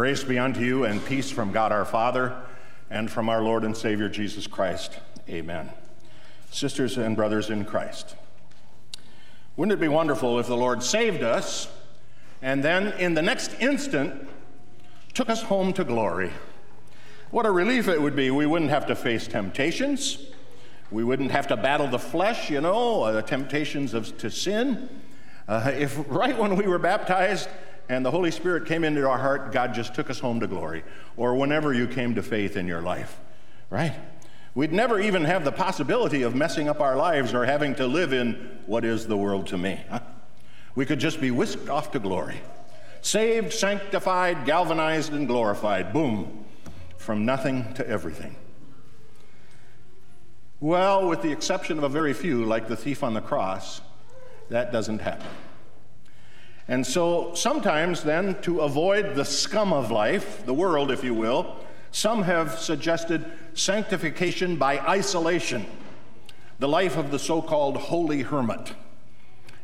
Grace be unto you and peace from God our Father and from our Lord and Savior Jesus Christ. Amen. Sisters and brothers in Christ, wouldn't it be wonderful if the Lord saved us and then in the next instant took us home to glory? What a relief it would be. We wouldn't have to face temptations. We wouldn't have to battle the flesh, you know, the temptations of, to sin. Uh, if right when we were baptized and the Holy Spirit came into our heart, God just took us home to glory, or whenever you came to faith in your life, right? We'd never even have the possibility of messing up our lives or having to live in what is the world to me. Huh? We could just be whisked off to glory. Saved, sanctified, galvanized, and glorified. Boom. From nothing to everything. Well, with the exception of a very few, like the thief on the cross, that doesn't happen. And so sometimes, then, to avoid the scum of life, the world, if you will, some have suggested sanctification by isolation, the life of the so called holy hermit.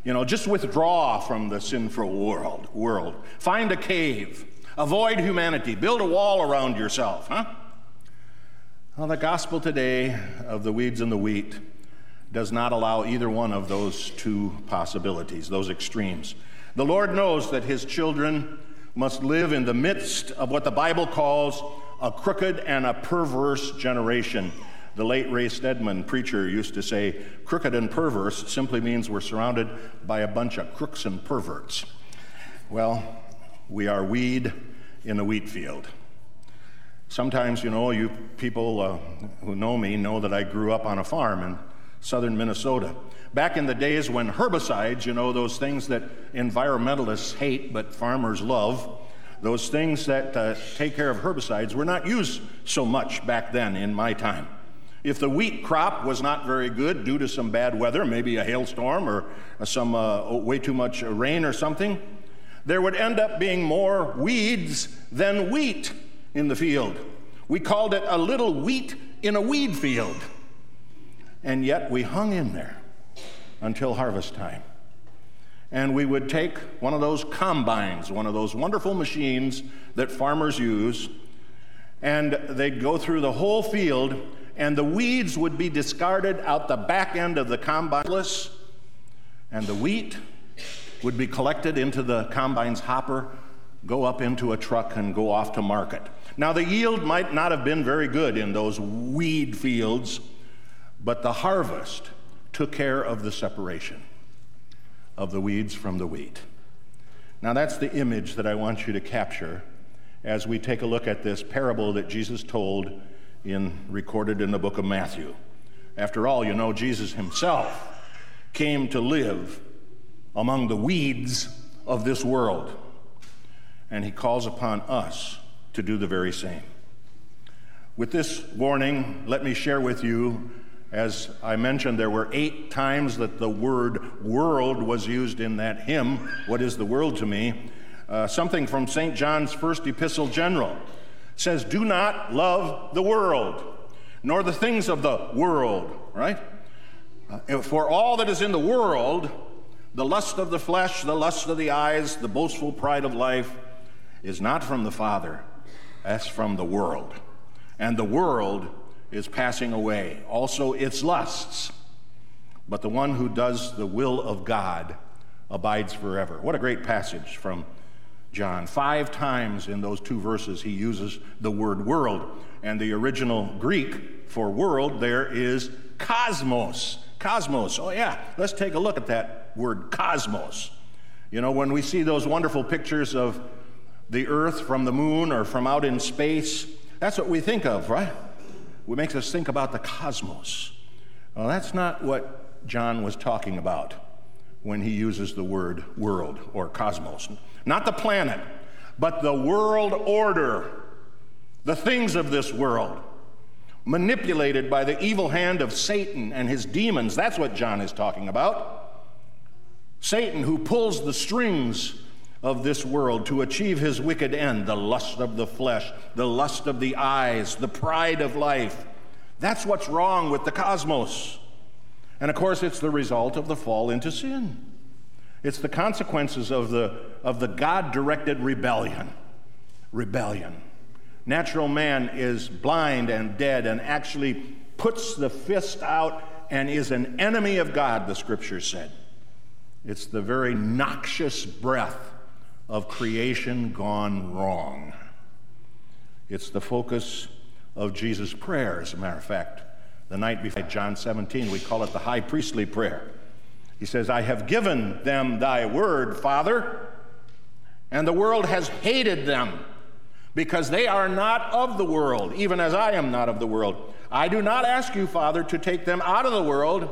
You know, just withdraw from the sinful world, world. Find a cave. Avoid humanity. Build a wall around yourself, huh? Well, the gospel today of the weeds and the wheat does not allow either one of those two possibilities, those extremes. The Lord knows that His children must live in the midst of what the Bible calls a crooked and a perverse generation. The late Ray Stedman, preacher, used to say, crooked and perverse simply means we're surrounded by a bunch of crooks and perverts. Well, we are weed in a wheat field. Sometimes, you know, you people uh, who know me know that I grew up on a farm in southern Minnesota. Back in the days when herbicides, you know, those things that environmentalists hate but farmers love, those things that uh, take care of herbicides were not used so much back then in my time. If the wheat crop was not very good due to some bad weather, maybe a hailstorm or some uh, way too much rain or something, there would end up being more weeds than wheat in the field. We called it a little wheat in a weed field. And yet we hung in there until harvest time. And we would take one of those combines, one of those wonderful machines that farmers use, and they'd go through the whole field, and the weeds would be discarded out the back end of the combine, and the wheat would be collected into the combine's hopper, go up into a truck, and go off to market. Now, the yield might not have been very good in those weed fields, but the harvest took care of the separation of the weeds from the wheat. Now, that's the image that I want you to capture as we take a look at this parable that Jesus told in recorded in the book of Matthew. After all, you know, Jesus himself came to live among the weeds of this world, and he calls upon us to do the very same. With this warning, let me share with you, as I mentioned, there were eight times that the word world was used in that hymn, What is the World to Me? Uh, something from St. John's first epistle general says, Do not love the world, nor the things of the world, right? Uh, for all that is in the world, the lust of the flesh, the lust of the eyes, the boastful pride of life, is not from the Father that's from the world. And the world is passing away, also its lusts. But the one who does the will of God abides forever. What a great passage from John. Five times in those two verses, he uses the word world. And the original Greek for world there is cosmos. Cosmos. Oh, yeah, let's take a look at that word cosmos. You know, when we see those wonderful pictures of the earth from the moon or from out in space. That's what we think of, right? It makes us think about the cosmos. Well, that's not what John was talking about when he uses the word world or cosmos. Not the planet, but the world order, the things of this world, manipulated by the evil hand of Satan and his demons. That's what John is talking about. Satan, who pulls the strings of this world to achieve his wicked end the lust of the flesh, the lust of the eyes, the pride of life. That's what's wrong with the cosmos. And of course, it's the result of the fall into sin. It's the consequences of the, of the God directed rebellion. rebellion. Natural man is blind and dead and actually puts the fist out and is an enemy of God, the scripture said. It's the very noxious breath of creation gone wrong. It's the focus of Jesus' prayer, as a matter of fact. The night before John 17, we call it the high priestly prayer. He says, I have given them thy word, Father, and the world has hated them because they are not of the world, even as I am not of the world. I do not ask you, Father, to take them out of the world,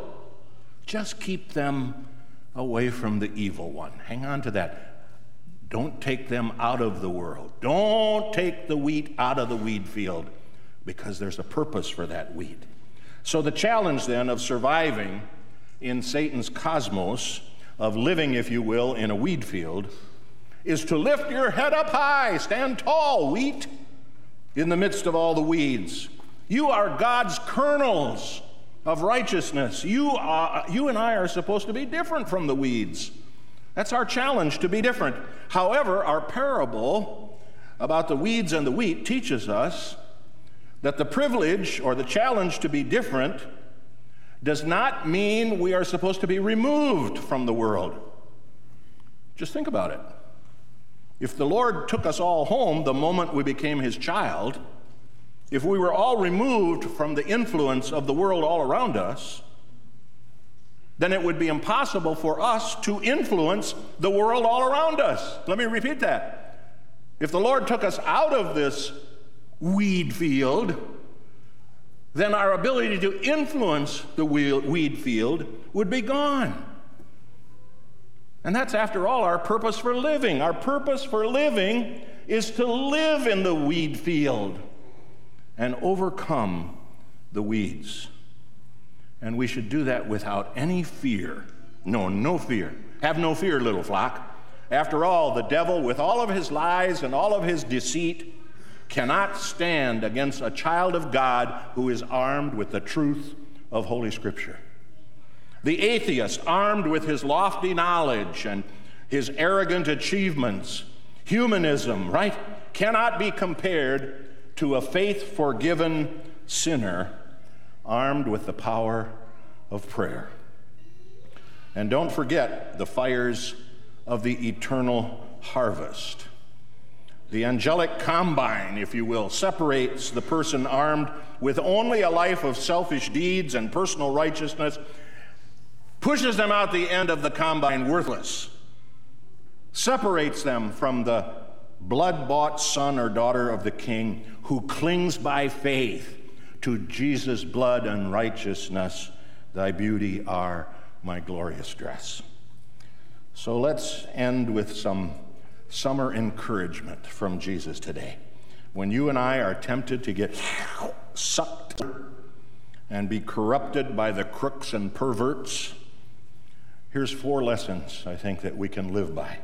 just keep them away from the evil one. Hang on to that. Don't take them out of the world. Don't take the wheat out of the weed field because there's a purpose for that wheat. So, the challenge then of surviving in Satan's cosmos, of living, if you will, in a weed field, is to lift your head up high, stand tall, wheat, in the midst of all the weeds. You are God's kernels of righteousness. You, are, you and I are supposed to be different from the weeds. That's our challenge to be different. However, our parable about the weeds and the wheat teaches us that the privilege or the challenge to be different does not mean we are supposed to be removed from the world. Just think about it. If the Lord took us all home the moment we became his child, if we were all removed from the influence of the world all around us, then it would be impossible for us to influence the world all around us. Let me repeat that. If the Lord took us out of this weed field, then our ability to influence the weed field would be gone. And that's, after all, our purpose for living. Our purpose for living is to live in the weed field and overcome the weeds. And we should do that without any fear. No, no fear. Have no fear, little flock. After all, the devil, with all of his lies and all of his deceit, cannot stand against a child of God who is armed with the truth of Holy Scripture. The atheist, armed with his lofty knowledge and his arrogant achievements, humanism, right, cannot be compared to a faith forgiven sinner armed with the power of prayer. And don't forget the fires of the eternal harvest. The angelic combine, if you will, separates the person armed with only a life of selfish deeds and personal righteousness, pushes them out the end of the combine worthless, separates them from the blood bought son or daughter of the king who clings by faith to Jesus' blood and righteousness. Thy beauty are my glorious dress. So let's end with some summer encouragement from Jesus today. When you and I are tempted to get sucked and be corrupted by the crooks and perverts, here's four lessons I think that we can live by.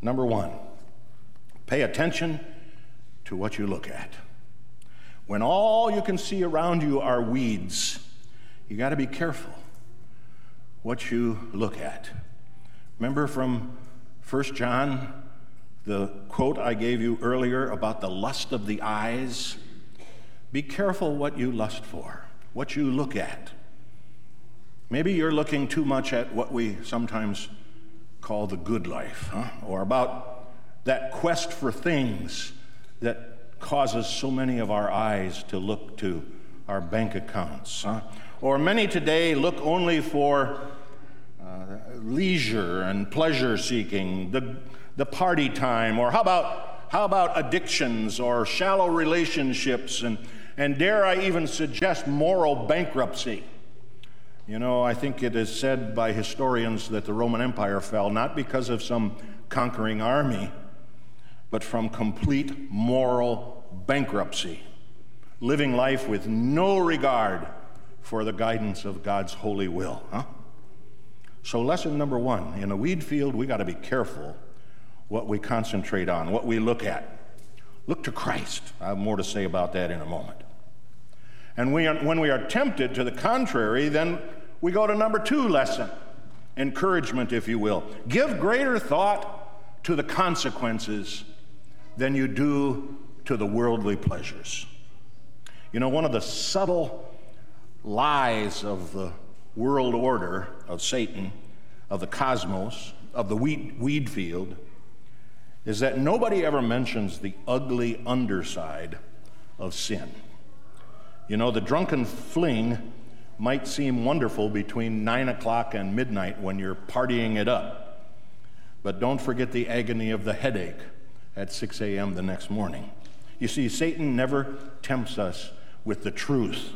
Number one, pay attention to what you look at. When all you can see around you are weeds, you got to be careful what you look at. Remember from 1 John, the quote I gave you earlier about the lust of the eyes? Be careful what you lust for, what you look at. Maybe you're looking too much at what we sometimes call the good life, huh? or about that quest for things that causes so many of our eyes to look to our bank accounts. Huh? Or many today look only for uh, leisure and pleasure seeking, the, the party time, or how about, how about addictions or shallow relationships, and, and dare I even suggest moral bankruptcy. You know, I think it is said by historians that the Roman Empire fell not because of some conquering army, but from complete moral bankruptcy, living life with no regard for the guidance of God's holy will. Huh? So, lesson number one in a weed field, we got to be careful what we concentrate on, what we look at. Look to Christ. I have more to say about that in a moment. And we are, when we are tempted to the contrary, then we go to number two lesson encouragement, if you will. Give greater thought to the consequences than you do to the worldly pleasures. You know, one of the subtle lies of the world order of Satan, of the cosmos, of the wheat, weed field, is that nobody ever mentions the ugly underside of sin. You know, the drunken fling might seem wonderful between 9 o'clock and midnight when you're partying it up. But don't forget the agony of the headache at 6 a.m. the next morning. You see, Satan never tempts us with the truth.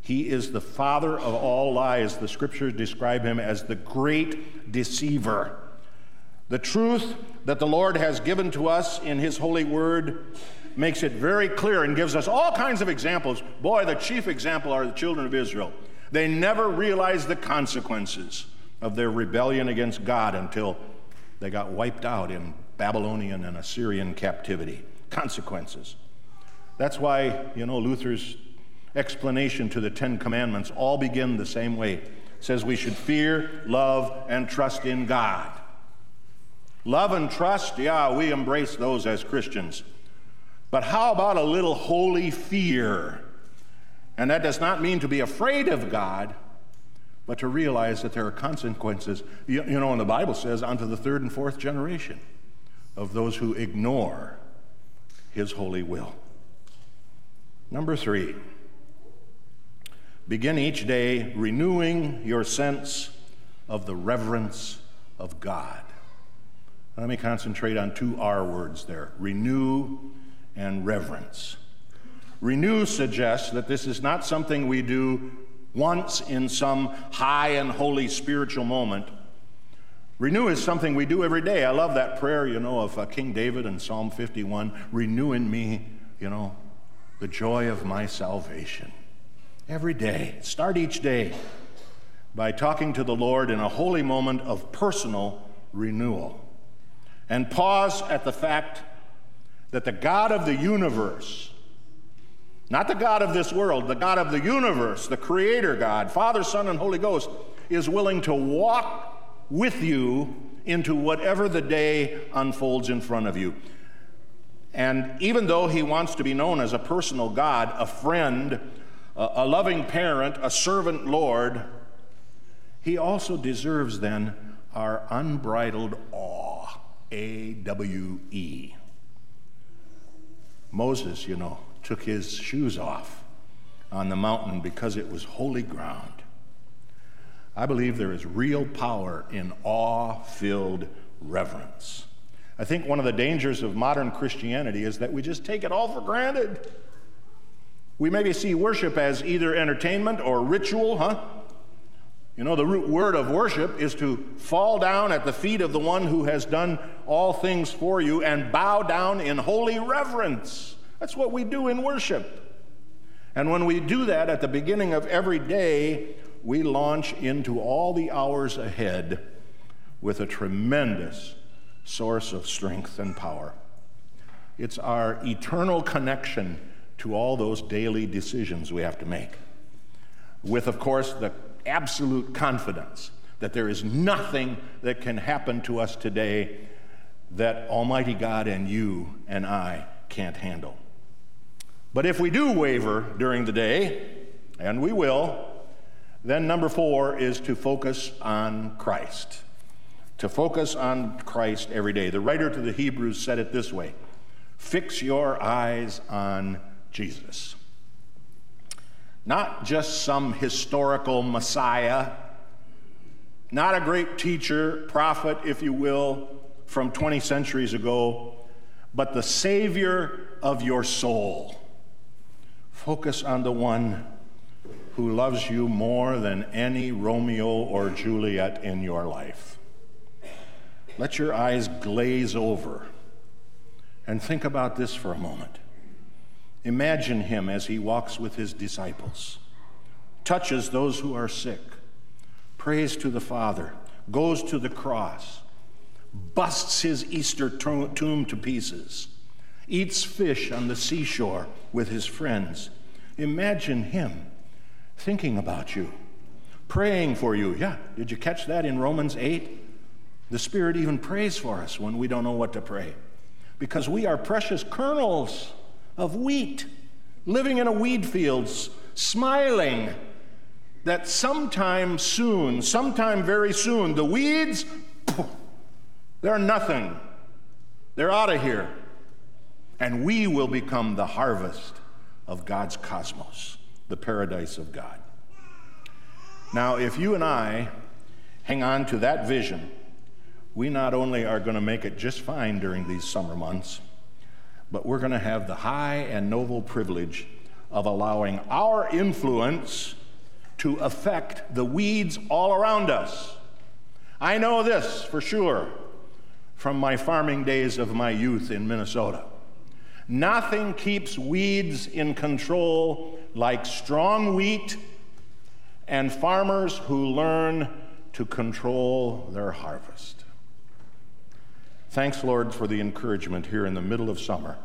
He is the father of all lies. The scriptures describe him as the great deceiver. The truth that the Lord has given to us in his holy word makes it very clear and gives us all kinds of examples. Boy, the chief example are the children of Israel. They never realized the consequences of their rebellion against God until they got wiped out in Babylonian and Assyrian captivity. Consequences. That's why, you know, Luther's explanation to the Ten Commandments all begin the same way. It says we should fear, love, and trust in God. Love and trust, yeah, we embrace those as Christians. But how about a little holy fear? And that does not mean to be afraid of God, but to realize that there are consequences. You, you know, and the Bible says, unto the third and fourth generation of those who ignore his holy will. Number three, begin each day renewing your sense of the reverence of God. Let me concentrate on two R words there renew and reverence. Renew suggests that this is not something we do once in some high and holy spiritual moment. Renew is something we do every day. I love that prayer, you know, of uh, King David in Psalm 51 Renew in me, you know, the joy of my salvation. Every day. Start each day by talking to the Lord in a holy moment of personal renewal. And pause at the fact that the God of the universe, not the God of this world, the God of the universe, the Creator God, Father, Son, and Holy Ghost, is willing to walk with you into whatever the day unfolds in front of you. And even though He wants to be known as a personal God, a friend, a loving parent, a servant Lord, He also deserves then our unbridled awe. A W E. Moses, you know, took his shoes off on the mountain because it was holy ground. I believe there is real power in awe filled reverence. I think one of the dangers of modern Christianity is that we just take it all for granted. We maybe see worship as either entertainment or ritual, huh? You know, the root word of worship is to fall down at the feet of the one who has done all things for you and bow down in holy reverence. That's what we do in worship. And when we do that at the beginning of every day, we launch into all the hours ahead with a tremendous source of strength and power. It's our eternal connection to all those daily decisions we have to make. With, of course, the absolute confidence that there is nothing that can happen to us today that Almighty God and you and I can't handle. But if we do waver during the day, and we will, then number four is to focus on Christ. To focus on Christ every day. The writer to the Hebrews said it this way Fix your eyes on Jesus. Not just some historical Messiah, not a great teacher, prophet, if you will, from 20 centuries ago, but the Savior of your soul. Focus on the one who loves you more than any Romeo or Juliet in your life. Let your eyes glaze over and think about this for a moment. Imagine him as he walks with his disciples, touches those who are sick, prays to the Father, goes to the cross, busts his Easter tomb to pieces, eats fish on the seashore with his friends. Imagine him thinking about you, praying for you. Yeah, did you catch that in Romans 8? The Spirit even prays for us when we don't know what to pray. because we are precious kernels of wheat living in a weed field, smiling that sometime soon, sometime very soon, the weeds, they're nothing. They're out of here. And we will become the harvest of God's cosmos, the paradise of God. Now, if you and I hang on to that vision, we not only are going to make it just fine during these summer months, but we're going to have the high and noble privilege of allowing our influence to affect the weeds all around us. I know this for sure from my farming days of my youth in Minnesota. Nothing keeps weeds in control like strong wheat and farmers who learn to control their harvest. Thanks, Lord, for the encouragement here in the middle of summer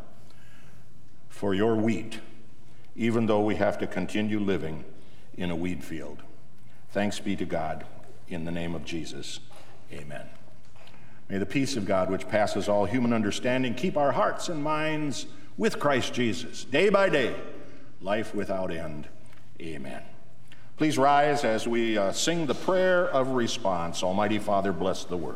for your wheat, even though we have to continue living in a weed field. Thanks be to God. In the name of Jesus, amen. May the peace of God, which passes all human understanding, keep our hearts and minds with Christ Jesus, day by day, life without end. Amen. Please rise as we uh, sing the prayer of response. Almighty Father, bless the word.